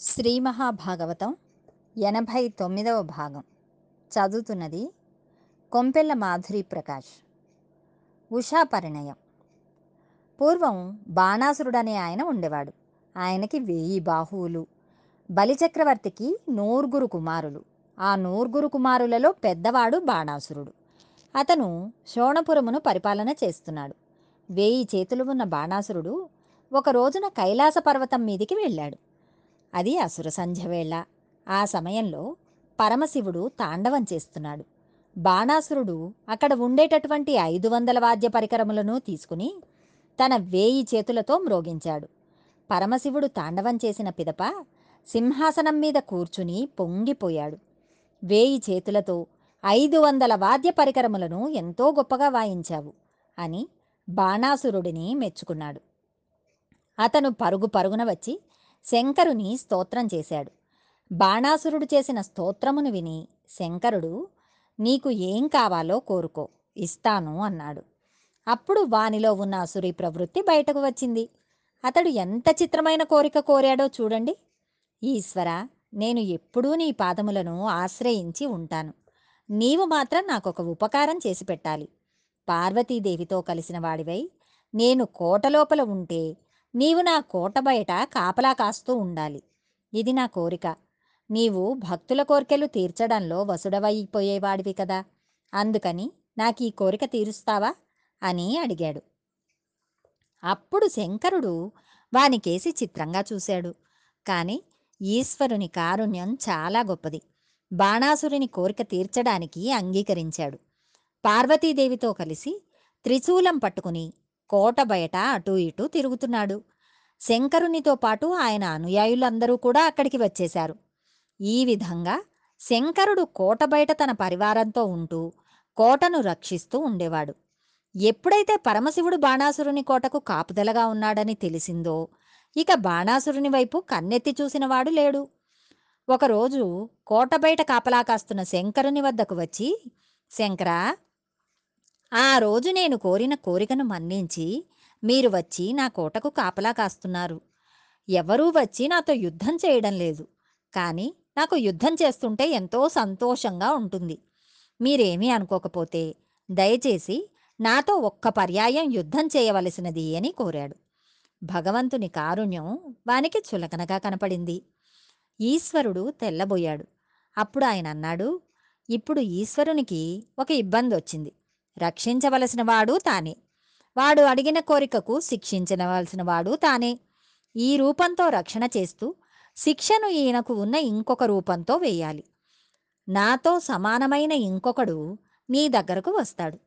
శ్రీ మహాభాగవతం ఎనభై తొమ్మిదవ భాగం. చదువుతున్నది కొంపెల్ల మాధురి ప్రకాష్. ఉషా పరిణయం. పూర్వం బాణాసురుడనే ఆయన ఉండేవాడు. ఆయనకి వెయ్యి బాహువులు. బలిచక్రవర్తికి నూరుగురు కుమారులు. ఆ నూరుగురు కుమారులలో పెద్దవాడు బాణాసురుడు. అతను శోణపురమును పరిపాలన చేస్తున్నాడు. వేయి చేతులు ఉన్న బాణాసురుడు ఒక రోజున కైలాస పర్వతం మీదికి వెళ్ళాడు. అది అసుర సంధ్యవేళ ఆ సమయంలో పరమశివుడు తాండవం చేస్తున్నాడు. బాణాసురుడు అక్కడ ఉండేటటువంటి ఐదు వందల వాద్య పరికరములను తీసుకుని తన వేయి చేతులతో మ్రోగించాడు. పరమశివుడు తాండవం చేసిన పిదప సింహాసనం మీద కూర్చుని పొంగిపోయాడు. వేయి చేతులతో ఐదు వందల వాద్య పరికరములను ఎంతో గొప్పగా వాయించావు అని బాణాసురుడిని మెచ్చుకున్నాడు. అతను పరుగు పరుగున వచ్చి శంకరుని స్తోత్రం చేశాడు. బాణాసురుడు చేసిన స్తోత్రమును విని శంకరుడు నీకు ఏం కావాలో కోరుకో ఇస్తాను అన్నాడు. అప్పుడు వానిలో ఉన్న అసురి ప్రవృత్తి బయటకు వచ్చింది. అతడు ఎంత చిత్రమైన కోరిక కోరాడో చూడండి. ఈశ్వర నేను ఎప్పుడూ నీ పాదములను ఆశ్రయించి ఉంటాను. నీవు మాత్రం నాకొక ఉపకారం చేసి పెట్టాలి. పార్వతీదేవితో కలిసిన వాడివై నేను కోటలోపల ఉంటే నీవు నా కోట బయట కాపలా కాస్తూ ఉండాలి. ఇది నా కోరిక. నీవు భక్తుల కోరికలు తీర్చడంలో వసుడవైపోయేవాడివి కదా. అందుకని నాకు ఈ కోరిక తీరుస్తావా? అని అడిగాడు. అప్పుడు శంకరుడు వానికేసి చిత్రంగా చూశాడు. కానీ ఈశ్వరుని కారుణ్యం చాలా గొప్పది. బాణాసురుని కోరిక తీర్చడానికి అంగీకరించాడు. పార్వతీదేవితో కలిసి త్రిశూలం పట్టుకుని కోట బయట అటూ ఇటూ తిరుగుతున్నాడు. శంకరునితో పాటు ఆయన అనుయాయులందరూ కూడా అక్కడికి వచ్చేశారు. ఈ విధంగా శంకరుడు కోట బయట తన పరివారంతో ఉంటూ కోటను రక్షిస్తూ ఉండేవాడు. ఎప్పుడైతే పరమశివుడు బాణాసురుని కోటకు కాపుదలగా ఉన్నాడని తెలిసిందో ఇక బాణాసురుని వైపు కన్నెత్తి చూసినవాడు లేడు. ఒకరోజు కోట బయట కాపలా కాస్తున్న శంకరుని వద్దకు వచ్చి శంకరా ఆ రోజు నేను కోరిన కోరికను మన్నించి మీరు వచ్చి నా కోటకు కాపలా కాస్తున్నారు. ఎవరూ వచ్చి నాతో యుద్ధం చేయడం లేదు. కానీ నాకు యుద్ధం చేస్తుంటే ఎంతో సంతోషంగా ఉంటుంది. మీరేమీ అనుకోకపోతే దయచేసి నాతో ఒక్క పర్యాయం యుద్ధం చేయవలసినది అని కోరాడు. భగవంతుని కారుణ్యం వానికి చులకనగా కనపడింది. ఈశ్వరుడు తెల్లబోయాడు. అప్పుడు ఆయన అన్నాడు ఇప్పుడు ఈశ్వరునికి ఒక ఇబ్బంది వచ్చింది రక్షించవలసిన వాడు తానే. వాడు అడిగిన కోరికకు శిక్షించవలసిన వాడు తానే. ఈ రూపంతో రక్షణ చేస్తూ శిక్షను ఈయనకు ఉన్న ఇంకొక రూపంతో వేయాలి. నాతో సమానమైన ఇంకొకడు నీ దగ్గరకు వస్తాడు.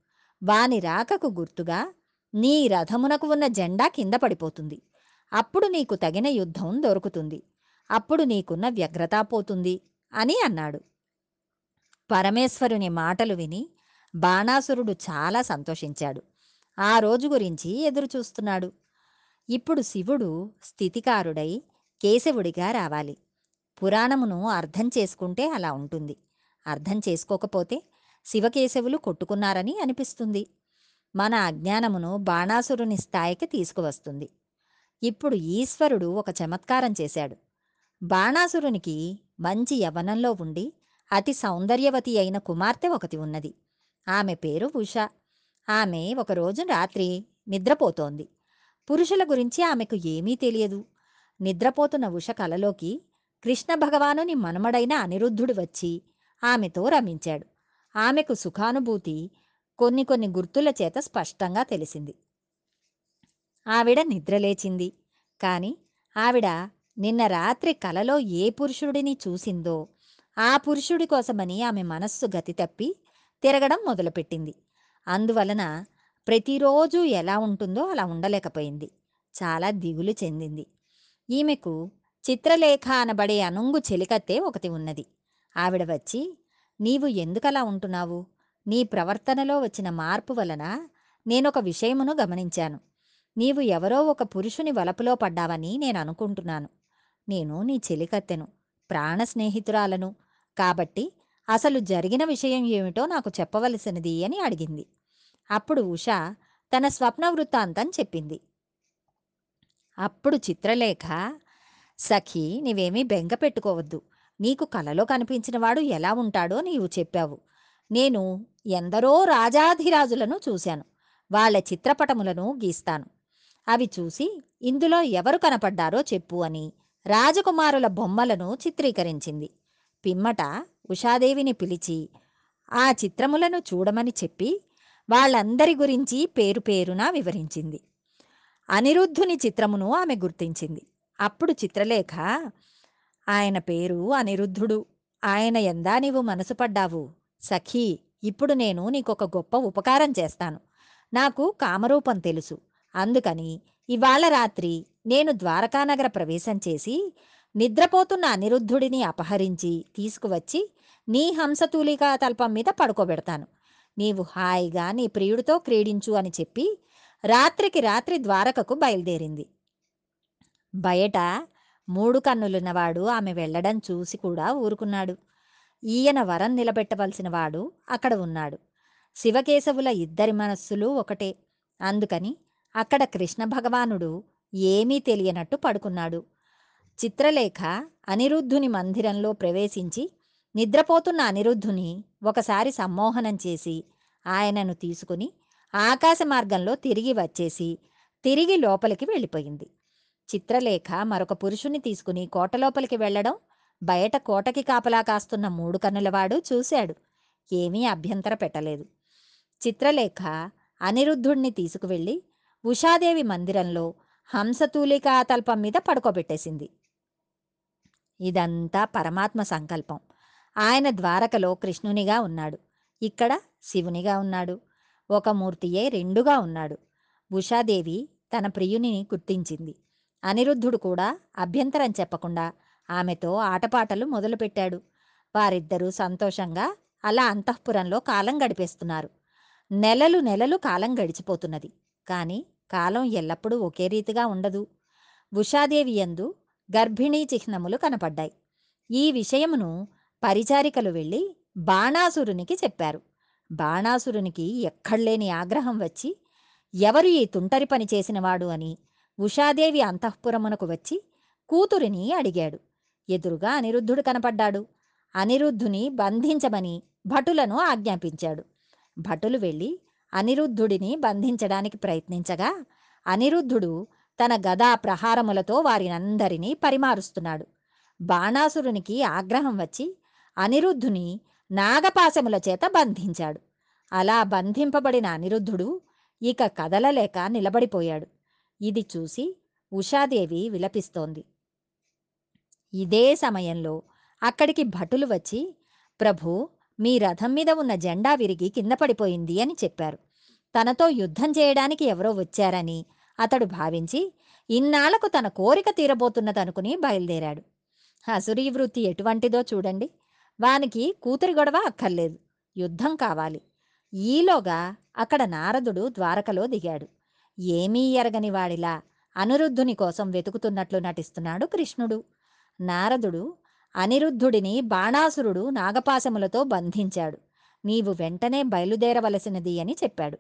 వాని రాకకు గుర్తుగా నీ రథమునకు ఉన్న జెండా కింద పడిపోతుంది. అప్పుడు నీకు తగిన యుద్ధం దొరుకుతుంది. అప్పుడు నీకున్న వ్యగ్రత పోతుంది అని అన్నాడు. పరమేశ్వరుని మాటలు విని బాణాసురుడు చాలా సంతోషించాడు. ఆ రోజు గురించి ఎదురుచూస్తున్నాడు ఇప్పుడు శివుడు స్థితికారుడై కేశవుడిగా రావాలి. పురాణమును అర్థం చేసుకుంటే అలా ఉంటుంది. అర్థం చేసుకోకపోతే శివకేశవులు కొట్టుకున్నారని అనిపిస్తుంది. మన అజ్ఞానమును బాణాసురుని స్థాయికి తీసుకువస్తుంది. ఇప్పుడు ఈశ్వరుడు ఒక చమత్కారం చేశాడు. బాణాసురునికి మంచి యవనంలో ఉండి అతి సౌందర్యవతి అయిన కుమార్తె ఒకటి ఉన్నది. ఆమె పేరు ఉష. ఆమె ఒకరోజు రాత్రి నిద్రపోతోంది. పురుషుల గురించి ఆమెకు ఏమీ తెలియదు. నిద్రపోతున్న ఉష కలలోకి కృష్ణ భగవానుని మనమడైన అనిరుద్ధుడు వచ్చి ఆమెతో రమించాడు. ఆమెకు సుఖానుభూతి కొన్ని కొన్ని గుర్తుల చేత స్పష్టంగా తెలిసింది. ఆవిడ నిద్రలేచింది. కానీ ఆవిడ నిన్న రాత్రి కలలో ఏ పురుషుడిని చూసిందో ఆ పురుషుడి కోసమని ఆమె మనస్సు గతి తప్పి తిరగడం మొదలుపెట్టింది. అందువలన ప్రతిరోజు ఎలా ఉంటుందో అలా ఉండలేకపోయింది. చాలా దిగులు చెందింది. ఈమెకు చిత్రలేఖ అనబడే అనుంగు చెలికత్తే ఒకటి ఉన్నది. ఆవిడ వచ్చి నీవు ఎందుకలా ఉంటున్నావు? నీ ప్రవర్తనలో వచ్చిన మార్పు వలన నేనొక విషయమును గమనించాను. నీవు ఎవరో ఒక పురుషుని వలపులో పడ్డావని నేను అనుకుంటున్నాను. నేను నీ చెలికత్తెను ప్రాణ స్నేహితురాలను కాబట్టి అసలు జరిగిన విషయం ఏమిటో నాకు చెప్పవలసినది అని అడిగింది. అప్పుడు ఉష తన స్వప్న వృత్తాంతం చెప్పింది. అప్పుడు చిత్రలేఖ సఖీ నీవేమీ బెంగ పెట్టుకోవద్దు. నీకు కలలో కనిపించినవాడు ఎలా ఉంటాడో నీవు చెప్పావు. నేను ఎందరో రాజాధిరాజులను చూశాను. వాళ్ళ చిత్రపటములను గీస్తాను. అవి చూసి ఇందులో ఎవరు కనపడ్డారో చెప్పు అని రాజకుమారుల బొమ్మలను చిత్రీకరించింది. పిమ్మట ఉషాదేవిని పిలిచి ఆ చిత్రములను చూడమని చెప్పి వాళ్ళందరి గురించి పేరు పేరున వివరించింది. అనిరుద్ధుని చిత్రమును ఆమె గుర్తించింది. అప్పుడు చిత్రలేఖ ఆయన పేరు అనిరుద్ధుడు. ఆయన ఎందా నీవు మనసు పడ్డావు. సఖీ ఇప్పుడు నేను నీకొక గొప్ప ఉపకారం చేస్తాను. నాకు కామరూపం తెలుసు. అందుకని ఇవాళ రాత్రి నేను ద్వారకానగర ప్రవేశం చేసి నిద్రపోతున్న అనిరుద్ధుడిని అపహరించి తీసుకువచ్చి నీ హంసతూలికా తల్పం మీద పడుకోబెడతాను. నీవు హాయిగా నీ ప్రియుడితో క్రీడించు అని చెప్పి రాత్రికి రాత్రి ద్వారకకు బయలుదేరింది. బయట మూడు కన్నులున్నవాడు ఆమె వెళ్ళడం చూసి కూడా ఊరుకున్నాడు. ఈయన వరం నిలబెట్టవలసిన వాడు అక్కడ ఉన్నాడు. శివకేశవుల ఇద్దరి మనస్సులు ఒకటే. అందుకని అక్కడ కృష్ణ భగవానుడు ఏమీ తెలియనట్టు పడుకున్నాడు. చిత్రలేఖ అనిరుద్ధుని మందిరంలో ప్రవేశించి నిద్రపోతున్న అనిరుద్ధుని ఒకసారి సమ్మోహనం చేసి ఆయనను తీసుకుని ఆకాశ మార్గంలో తిరిగి వచ్చేసి తిరిగి లోపలికి వెళ్ళిపోయింది. చిత్రలేఖ మరొక పురుషుని తీసుకుని కోట లోపలికి వెళ్ళడం బయట కోటకి కాపలా కాస్తున్న మూడు కన్నులవాడు చూశాడు. ఏమీ అభ్యంతర పెట్టలేదు. చిత్రలేఖ అనిరుద్ధుణ్ణి తీసుకువెళ్ళి ఉషాదేవి మందిరంలో హంసతూలికా తల్పం మీద పడుకోబెట్టేసింది. ఇదంతా పరమాత్మ సంకల్పం. ఆయన ద్వారకలో కృష్ణునిగా ఉన్నాడు. ఇక్కడ శివునిగా ఉన్నాడు. ఒక మూర్తియే రెండుగా ఉన్నాడు. ఉషాదేవి తన ప్రియుని గుర్తించింది. అనిరుద్ధుడు కూడా అభ్యంతరం చెప్పకుండా ఆమెతో ఆటపాటలు మొదలుపెట్టాడు. వారిద్దరూ సంతోషంగా అలా అంతఃపురంలో కాలం గడిపేస్తున్నారు. నెలలు నెలలు కాలం గడిచిపోతున్నది. కానీ కాలం ఎల్లప్పుడూ ఒకే రీతిగా ఉండదు. ఉషాదేవి ఎందు గర్భిణీ చిహ్నములు కనపడ్డాయి. ఈ విషయమును పరిచారికలు వెళ్ళి బాణాసురునికి చెప్పారు. బాణాసురునికి ఎక్కడ్లేని ఆగ్రహం వచ్చి ఎవరు ఈ తుంటరి పని చేసినవాడు అని ఉషాదేవి అంతఃపురమునకు వచ్చి కూతురిని అడిగాడు. ఎదురుగా అనిరుద్ధుడు కనపడ్డాడు. అనిరుద్ధుని బంధించమని భటులను ఆజ్ఞాపించాడు. భటులు వెళ్ళి అనిరుద్ధుడిని బంధించడానికి ప్రయత్నించగా అనిరుద్ధుడు తన గదా ప్రహారములతో వారినందరినీ పరిమారుస్తున్నాడు. బాణాసురునికి ఆగ్రహం వచ్చి అనిరుద్ధుని నాగపాశముల చేత బంధించాడు. అలా బంధింపబడిన అనిరుద్ధుడు ఇక కదలలేక నిలబడిపోయాడు. ఇది చూసి ఉషాదేవి విలపిస్తోంది. ఇదే సమయంలో అక్కడికి భటులు వచ్చి ప్రభు మీ రథం మీద ఉన్న జెండా విరిగి కింద పడిపోయింది అని చెప్పారు. తనతో యుద్ధం చేయడానికి ఎవరో వచ్చారని అతడు భావించి ఇన్నాళ్ళకు తన కోరిక తీరబోతున్నదనుకుని బయలుదేరాడు. అసురీ వృత్తి ఎటువంటిదో చూడండి. వానికి కూతురి గొడవ అక్కర్లేదు. యుద్ధం కావాలి. ఈలోగా అక్కడ నారదుడు ద్వారకలో దిగాడు. ఏమీ ఎరగని వాడిలా అనిరుద్ధుని కోసం వెతుకుతున్నట్లు నటిస్తున్నాడు కృష్ణుడు. నారదుడు అనిరుద్ధుడిని బాణాసురుడు నాగపాశములతో బంధించాడు. నీవు వెంటనే బయలుదేరవలసినది అని చెప్పాడు.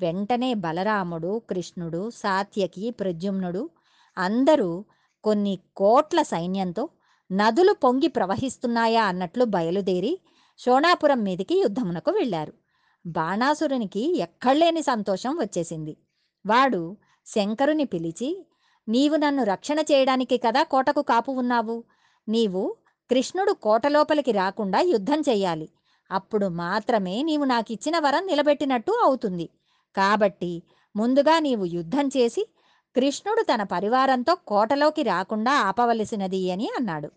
వెంటనే బలరాముడు కృష్ణుడు సాత్యకి ప్రద్యుమ్నుడు అందరూ కొన్ని కోట్ల సైన్యంతో నదులు పొంగి ప్రవహిస్తున్నాయా అన్నట్లు బయలుదేరి షోణాపురం మీదికి యుద్ధమునకు వెళ్ళారు. బాణాసురునికి ఎక్కడలేని సంతోషం వచ్చేసింది. వాడు శంకరుని పిలిచి నీవు నన్ను రక్షణ చేయడానికి కదా కోటకు కాపు ఉన్నావు? నీవు కృష్ణుడు కోట లోపలికి రాకుండా యుద్ధం చెయ్యాలి. అప్పుడు మాత్రమే నీవు నాకిచ్చిన వరం నిలబెట్టినట్టు అవుతుంది. కాబట్టి ముందుగా నీవు యుద్ధం చేసి కృష్ణుడు తన పరివారంతో కోటలోకి రాకుండా ఆపవలసినది అని అన్నాడు.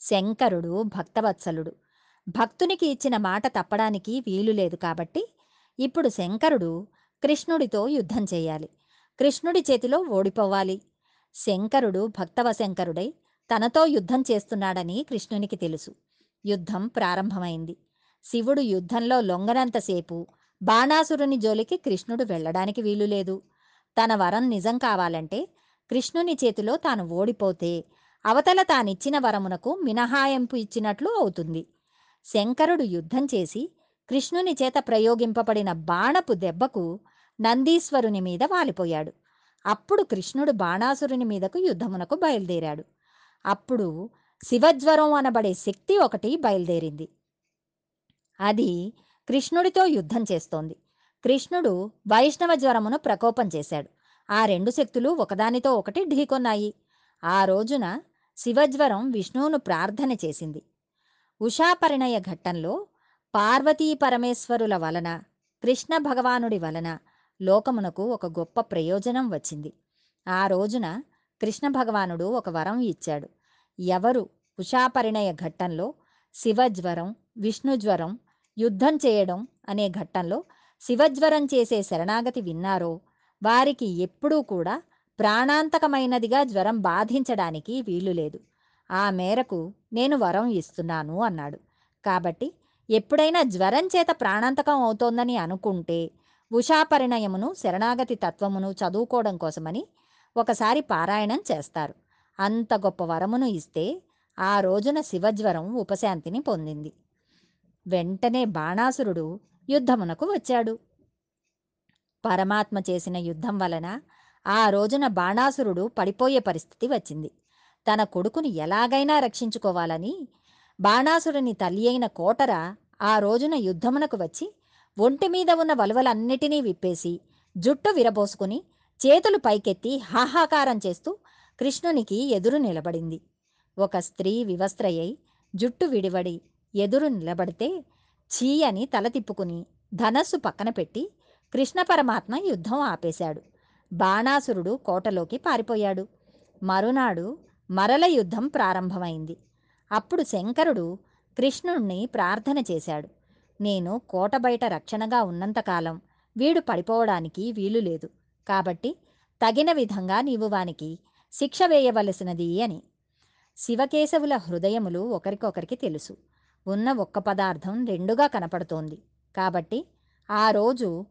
శంకరుడు భక్తవత్సలుడు భక్తునికి ఇచ్చిన మాట తప్పడానికి వీలు లేదు కాబట్టి ఇప్పుడు శంకరుడు కృష్ణుడితో యుద్ధం చేయాలి. కృష్ణుడి చేతిలో ఓడిపోవాలి. శంకరుడు భక్తవశంకరుడై తనతో యుద్ధం చేస్తున్నాడని కృష్ణునికి తెలుసు. యుద్ధం ప్రారంభమైంది. శివుడు యుద్ధంలో లొంగనంతసేపు బాణాసురుని జోలికి కృష్ణుడు వెళ్ళడానికి వీలులేదు తన వరం నిజం కావాలంటే కృష్ణుని చేతిలో తాను ఓడిపోతే అవతల తానిచ్చిన వరమునకు మినహాయింపు ఇచ్చినట్లు అవుతుంది. శంకరుడు యుద్ధం చేసి కృష్ణుని చేత ప్రయోగింపబడిన బాణపు దెబ్బకు నందీశ్వరుని మీద వాలిపోయాడు. అప్పుడు కృష్ణుడు బాణాసురుని మీదకు యుద్ధమునకు బయలుదేరాడు. అప్పుడు శివజ్వరం అనబడే శక్తి ఒకటి బయలుదేరింది. అది కృష్ణుడితో యుద్ధం చేస్తోంది. కృష్ణుడు వైష్ణవ జ్వరమును ప్రకోపం చేశాడు. ఆ రెండు శక్తులు ఒకదానితో ఒకటి ఢీకొన్నాయి. ఆ రోజున శివజ్వరం విష్ణువును ప్రార్థన చేసింది. ఉషాపరిణయ ఘట్టంలో పార్వతీ పరమేశ్వరుల వలన కృష్ణ భగవానుడి వలన లోకమునకు ఒక గొప్ప ప్రయోజనం వచ్చింది. ఆ రోజున కృష్ణ భగవానుడు ఒక వరం ఇచ్చాడు. ఎవరు? ఉషాపరిణయ ఘట్టంలో శివజ్వరం విష్ణుజ్వరం యుద్ధం చేయడం అనే ఘట్టంలో శివజ్వరం చేసే శరణాగతి విన్నారో వారికి ఎప్పుడూ కూడా ప్రాణాంతకమైనదిగా జ్వరం బాధించడానికి వీలు లేదు. ఆ మేరకు నేను వరం ఇస్తున్నాను అన్నాడు. కాబట్టి ఎప్పుడైనా జ్వరం చేత ప్రాణాంతకం అవుతోందని అనుకుంటే ఉషాపరిణయమును శరణాగతి తత్వమును చదువుకోవడం కోసమని ఒకసారి పారాయణం చేస్తారు. అంత గొప్ప వరమును ఇస్తే ఆ రోజున శివజ్వరం ఉపశాంతిని పొందింది. వెంటనే బాణాసురుడు యుద్ధమునకు వచ్చాడు. పరమాత్మ చేసిన యుద్ధం వలన ఆ రోజున బాణాసురుడు పడిపోయే పరిస్థితి వచ్చింది. తన కొడుకుని ఎలాగైనా రక్షించుకోవాలని బాణాసురుని తల్లి అయిన కోటర ఆ రోజున యుద్ధమునకు వచ్చి ఒంటి మీద ఉన్న వలువలన్నిటినీ విప్పేసి జుట్టు విరబోసుకుని చేతులు పైకెత్తి హాహాకారం చేస్తూ కృష్ణునికి ఎదురు నిలబడింది. ఒక స్త్రీ వివస్త్రయ్యై జుట్టు విడివడి ఎదురు నిలబడితే ఛీ అని తల తిప్పుకుని ధనస్సు పక్కన పెట్టి కృష్ణ పరమాత్మ యుద్ధం ఆపేశాడు. బాణాసురుడు కోటలోకి పారిపోయాడు. మరునాడు మరల యుద్ధం ప్రారంభమైంది. అప్పుడు శంకరుడు కృష్ణుణ్ణి ప్రార్థన చేశాడు. నేను కోట బయట రక్షణగా ఉన్నంతకాలం వీడు పడిపోవడానికి వీలు లేదు. కాబట్టి తగిన విధంగా నీవు వానికి శిక్ష వేయవలసినది అని. శివకేశవుల హృదయములు ఒకరికొకరికి తెలుసు. ఉన్న ఒక్క పదార్థం రెండుగా కనపడుతోంది. కాబట్టి ఆ రోజు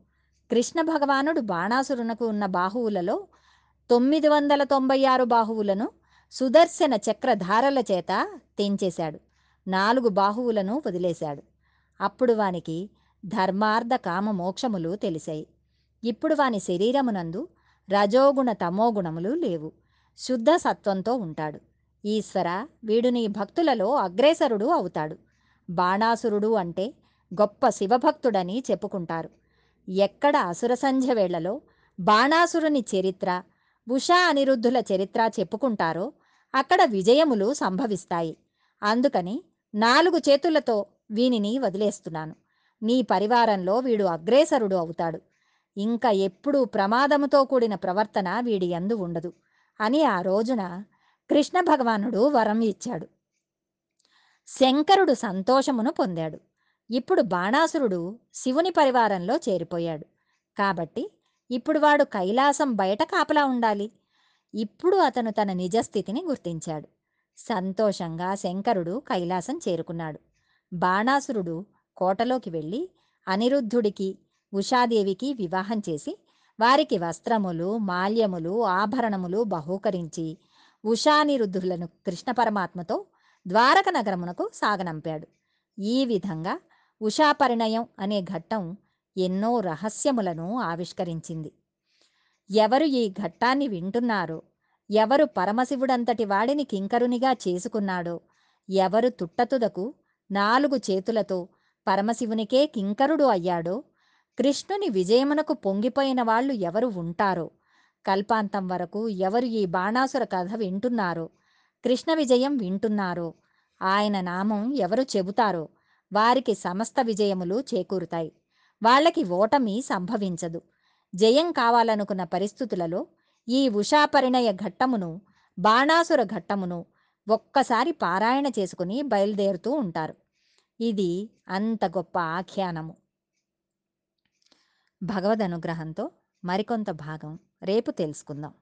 కృష్ణ భగవానుడు బాణాసురునకు ఉన్న బాహువులలో తొమ్మిది వందల తొంభై ఆరు బాహువులను సుదర్శన చక్రధారల చేత తెంచేశాడు. నాలుగు బాహువులను వదిలేశాడు. అప్పుడు వానికి ధర్మార్థ కామ మోక్షములు తెలిసాయి. ఇప్పుడు వాని శరీరమునందు రజోగుణ తమోగుణములు లేవు. శుద్ధ సత్వంతో ఉంటాడు. ఈశ్వర వీడు నీ భక్తులలో అగ్రేసరుడు అవుతాడు. బాణాసురుడు అంటే గొప్ప శివభక్తుడని చెప్పుకుంటారు. ఎక్కడ అసుర సంధ్య వేళలో బాణాసురుని చరిత్ర ఉషా అనిరుద్ధుల చరిత్ర చెప్పుకుంటారో అక్కడ విజయములు సంభవిస్తాయి. అందుకని నాలుగు చేతులతో వీనిని వదిలేస్తున్నాను. నీ పరివారంలో వీడు అగ్రేసరుడు అవుతాడు. ఇంకా ఎప్పుడూ ప్రమాదముతో కూడిన ప్రవర్తన వీడి ఎందు ఉండదు అని ఆ రోజున కృష్ణ భగవానుడు వరం ఇచ్చాడు. శంకరుడు సంతోషమును పొందాడు. ఇప్పుడు బాణాసురుడు శివుని పరివారంలో చేరిపోయాడు. కాబట్టి ఇప్పుడు వాడు కైలాసం బయట కాపలా ఉండాలి. ఇప్పుడు అతను తన నిజస్థితిని గుర్తించాడు. సంతోషంగా శంకరుడు కైలాసం చేరుకున్నాడు. బాణాసురుడు కోటలోకి వెళ్ళి అనిరుద్ధుడికి ఉషాదేవికి వివాహం చేసి వారికి వస్త్రములు మాల్యములు ఆభరణములు బహూకరించి ఉషానిరుద్ధులను కృష్ణ పరమాత్మతో ద్వారక నగరమునకు సాగనంపాడు. ఈ విధంగా ఉషాపరిణయం అనే ఘట్టం ఎన్నో రహస్యములను ఆవిష్కరించింది. ఎవరు ఈ ఘట్టాన్ని వింటున్నారో ఎవరు పరమశివుడంతటి వాడిని కింకరునిగా చేసుకున్నాడో ఎవరు తుట్టతుదకు నాలుగు చేతులతో పరమశివునికే కింకరుడు అయ్యాడో కృష్ణుని విజయమునకు పొంగిపోయిన వాళ్ళు ఎవరు ఉంటారో కల్పాంతం వరకు ఎవరు ఈ బాణాసుర కథ వింటున్నారో కృష్ణ విజయం వింటున్నారో. ఆయన నామం ఎవరు చెబుతారో వారికి సమస్త విజయములు చేకూరుతాయి. వాళ్ళకి ఓటమి సంభవించదు. జయం కావాలనుకున్న పరిస్థితులలో ఈ ఉషాపరిణయ ఘట్టమును బాణాసుర ఘట్టమును ఒక్కసారి పారాయణ చేసుకుని బయలుదేరుతూ ఉంటారు. ఇది అంత గొప్ప ఆఖ్యానము. భగవద్ అనుగ్రహంతో మరికొంత భాగం రేపు తెలుసుకుందాం.